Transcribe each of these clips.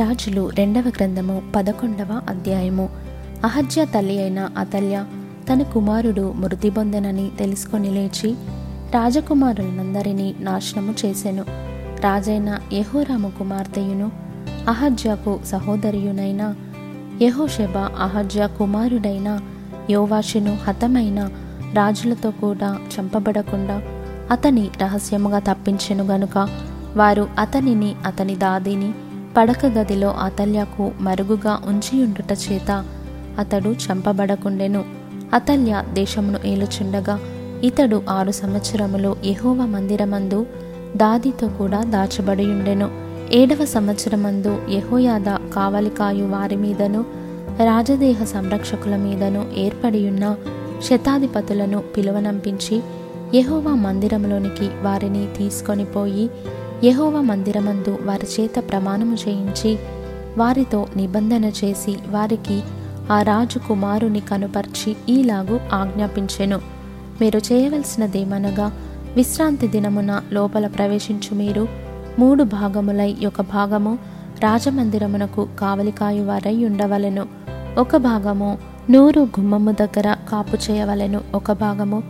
రాజులు రెండవ గ్రంథము పదకొండవ అధ్యాయము. అహజ్య తల్లి అయిన అతల్య తన కుమారుడు మృతి పొందనని తెలుసుకొని లేచి రాజకుమారులందరినీ నాశనము చేసెను. రాజైన యహోరాము కుమార్తెయును అహజ్యకు సహోదరియునైన యహోషెబ అహజ్య కుమారుడైన యోవాషును హతమైన రాజులతో కూడా చంపబడకుండా అతని రహస్యముగా తప్పించెను గనుక వారు అతనిని అతని దాదిని పడక గదిలో అతల్యకు మరుగుగా ఉంచియుండుట చేత అతడు చంపబడకుండెను. అతల్య దేశమును ఏలుచుండగా ఇతడు ఆరు సంవత్సరములు యహోవ మందిరమందు దాదితో కూడా దాచబడియుండెను. ఏడవ సంవత్సరమందు యహోయాద కావలికాయు వారి మీదను రాజదేహ సంరక్షకుల మీదను ఏర్పడియున్న శతాధిపతులను పిలువనంపించి యహోవా మందిరములోనికి వారిని తీసుకొని పోయి యహోవ మందిరమందు వారి చేత ప్రమాణము చేయించి వారితో నిబంధన చేసి వారికి ఆ రాజు కుమారుని కనుపర్చి ఈలాగు ఆజ్ఞాపించెను. మీరు చేయవలసినదేమనగా విశ్రాంతి దినమున లోపల ప్రవేశించు మీరు మూడు భాగములై ఒక భాగము రాజమందిరమునకు కావలికాయు వారై ఉండవలెను. ఒక భాగము నూరు గుమ్మము దగ్గర కాపు చేయవలెను. ఒక భాగము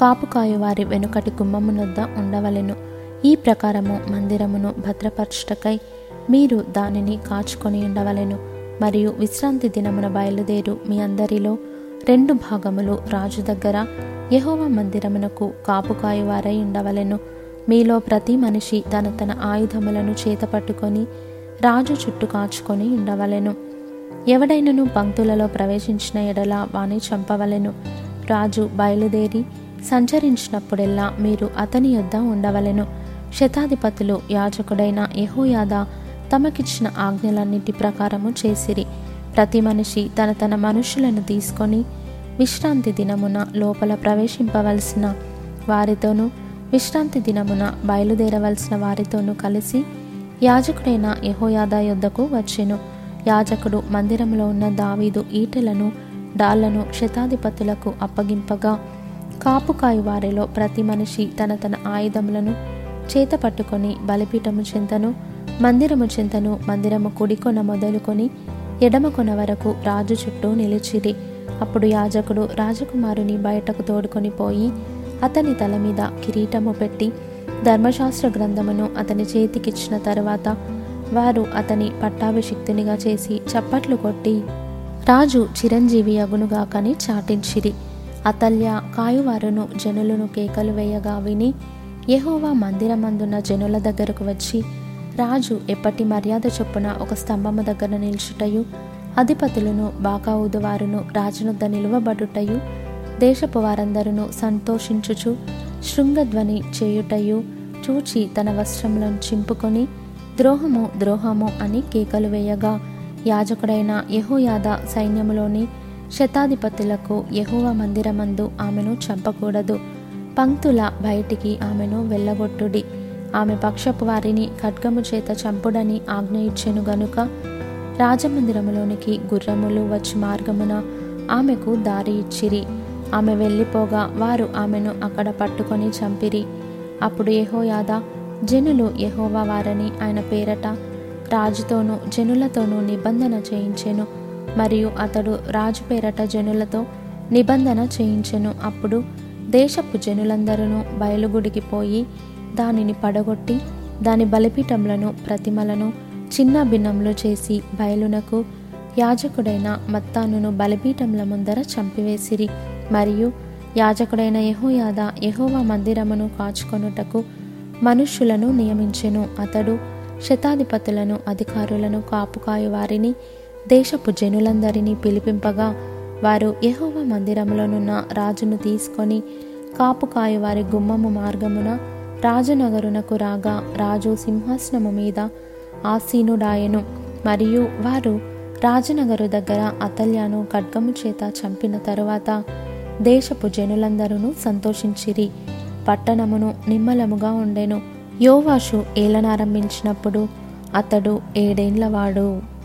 కాపుకాయు వారి వెనుకటి గుమ్మమునొద్ద ఉండవలెను. ఈ ప్రకారము మందిరమును భద్రపరచుటకై మీరు దానిని కాచుకొని ఉండవలెను. మరియు విశ్రాంతి దినమున బయలుదేరు మీ అందరిలో రెండు భాగములు రాజు దగ్గర యహోవ మందిరమునకు కాపుకాయువారై ఉండవలెను. మీలో ప్రతి మనిషి తన తన ఆయుధములను చేతపట్టుకొని రాజు చుట్టూ కాచుకొని ఉండవలెను. ఎవడైనను పంక్తులలో ప్రవేశించిన ఎడల వాని చంపవలెను. రాజు బయలుదేరి సంచరించినప్పుడెల్లా మీరు అతని యొద్ద ఉండవలెను. శతాధిపతులు యాజకుడైన యహోయాద తమకిచ్చిన ఆజ్ఞలన్నిటి ప్రకారము చేసిరి. ప్రతి మనిషి తన తన మనుషులను తీసుకొని విశ్రాంతి దినమున లోపల ప్రవేశింపవలసిన వారితోనూ విశ్రాంతి దినమున బయలుదేరవలసిన వారితోనూ కలిసి యాజకుడైన యహోయాద యొద్దకు వచ్చెను. యాజకుడు మందిరంలో ఉన్న దావీదు ఈటెలను డాళ్ళను శతాధిపతులకు అప్పగింపగా కాపుకాయి వారిలో ప్రతి మనిషి తన తన ఆయుధములను చేత పట్టుకొని బలిపీఠము చింతను మందిరము చింతను మందిరము కుడికొన మొదలుకొని ఎడమ కొన వరకు రాజు చుట్టూ నిలిచిరి. అప్పుడు యాజకుడు రాజకుమారుని బయటకు తోడుకొని పోయి అతని తల మీద కిరీటము పెట్టి ధర్మశాస్త్ర గ్రంథమును అతని చేతికిచ్చిన తరువాత వారు అతని పట్టాభిషిక్తునిగా చేసి చప్పట్లు కొట్టి రాజు చిరంజీవి అగునుగాకని చాటించిరి. అతల్య కాయువారును జనులను కేకలు వేయగా విని యహోవా మందిరమందున్న జనుల దగ్గరకు వచ్చి రాజు ఎప్పటి మర్యాద చొప్పున ఒక స్తంభము దగ్గర నిల్చుటయు? అధిపతులను బాకావుదువారును రాజునొద్ద నిలువబడుటయు? దేశపు వారందరును సంతోషించుచు శృంగధ్వని చేయుటయు? చూచి తన వస్త్రములను చింపుకొని ద్రోహము ద్రోహము అని కేకలు వేయగా యాజకుడైన యహోయాద సైన్యములోని శతాధిపతులకు యహోవ మందిరమందు ఆమెను చంపకూడదు. పంక్తుల బయటికి ఆమెను వెళ్ళగొట్టుడి. ఆమె పక్షపు వారిని ఖడ్గము చేత చంపుడని ఆజ్ఞ ఇచ్చెను గనుక రాజమందిరములోనికి గుర్రములు వచ్చి మార్గమున ఆమెకు దారి ఇచ్చిరి. ఆమె వెళ్ళిపోగా వారు ఆమెను అక్కడ పట్టుకొని చంపిరి. అప్పుడు యహోయాద జనులు యహోవా వారని ఆయన పేరట రాజుతోనూ జనులతోనూ నిబంధన చేయించెను. మరియు అతడు రాజు పేరట జనులతో నిబంధన చేయించెను. అప్పుడు దేశపు జనులందరూ బయలుగుడికి పోయి దానిని పడగొట్టి దాని బలిపీఠములను ప్రతిమలను చిన్న భిన్నములు చేసి బయలునకు యాజకుడైన మత్తానును బలిపీఠముల ముందర చంపివేసిరి. మరియు యాజకుడైన యహోయాద యెహోవా మందిరమును కాచుకొనుటకు మనుష్యులను నియమించెను. అతడు శతాధిపతులను అధికారులను కాపుకాయు వారిని దేశపు జనులందరినీ పిలిపింపగా వారు యహోవ మందిరములోనున్న రాజును తీసుకొని కాపుకాయ వారి గుమ్మము మార్గమున రాజనగరునకు రాగా రాజు సింహాసనము మీద ఆసీనుడాయెను. మరియు వారు రాజనగరు దగ్గర అతల్యాను ఖడ్గము చేత చంపిన తరువాత దేశపు జనులందరూ సంతోషించిరి. పట్టణమును నిమ్మలముగా ఉండెను. యోవాషు ఏలనారంభించినప్పుడు అతడు ఏడేండ్లవాడు.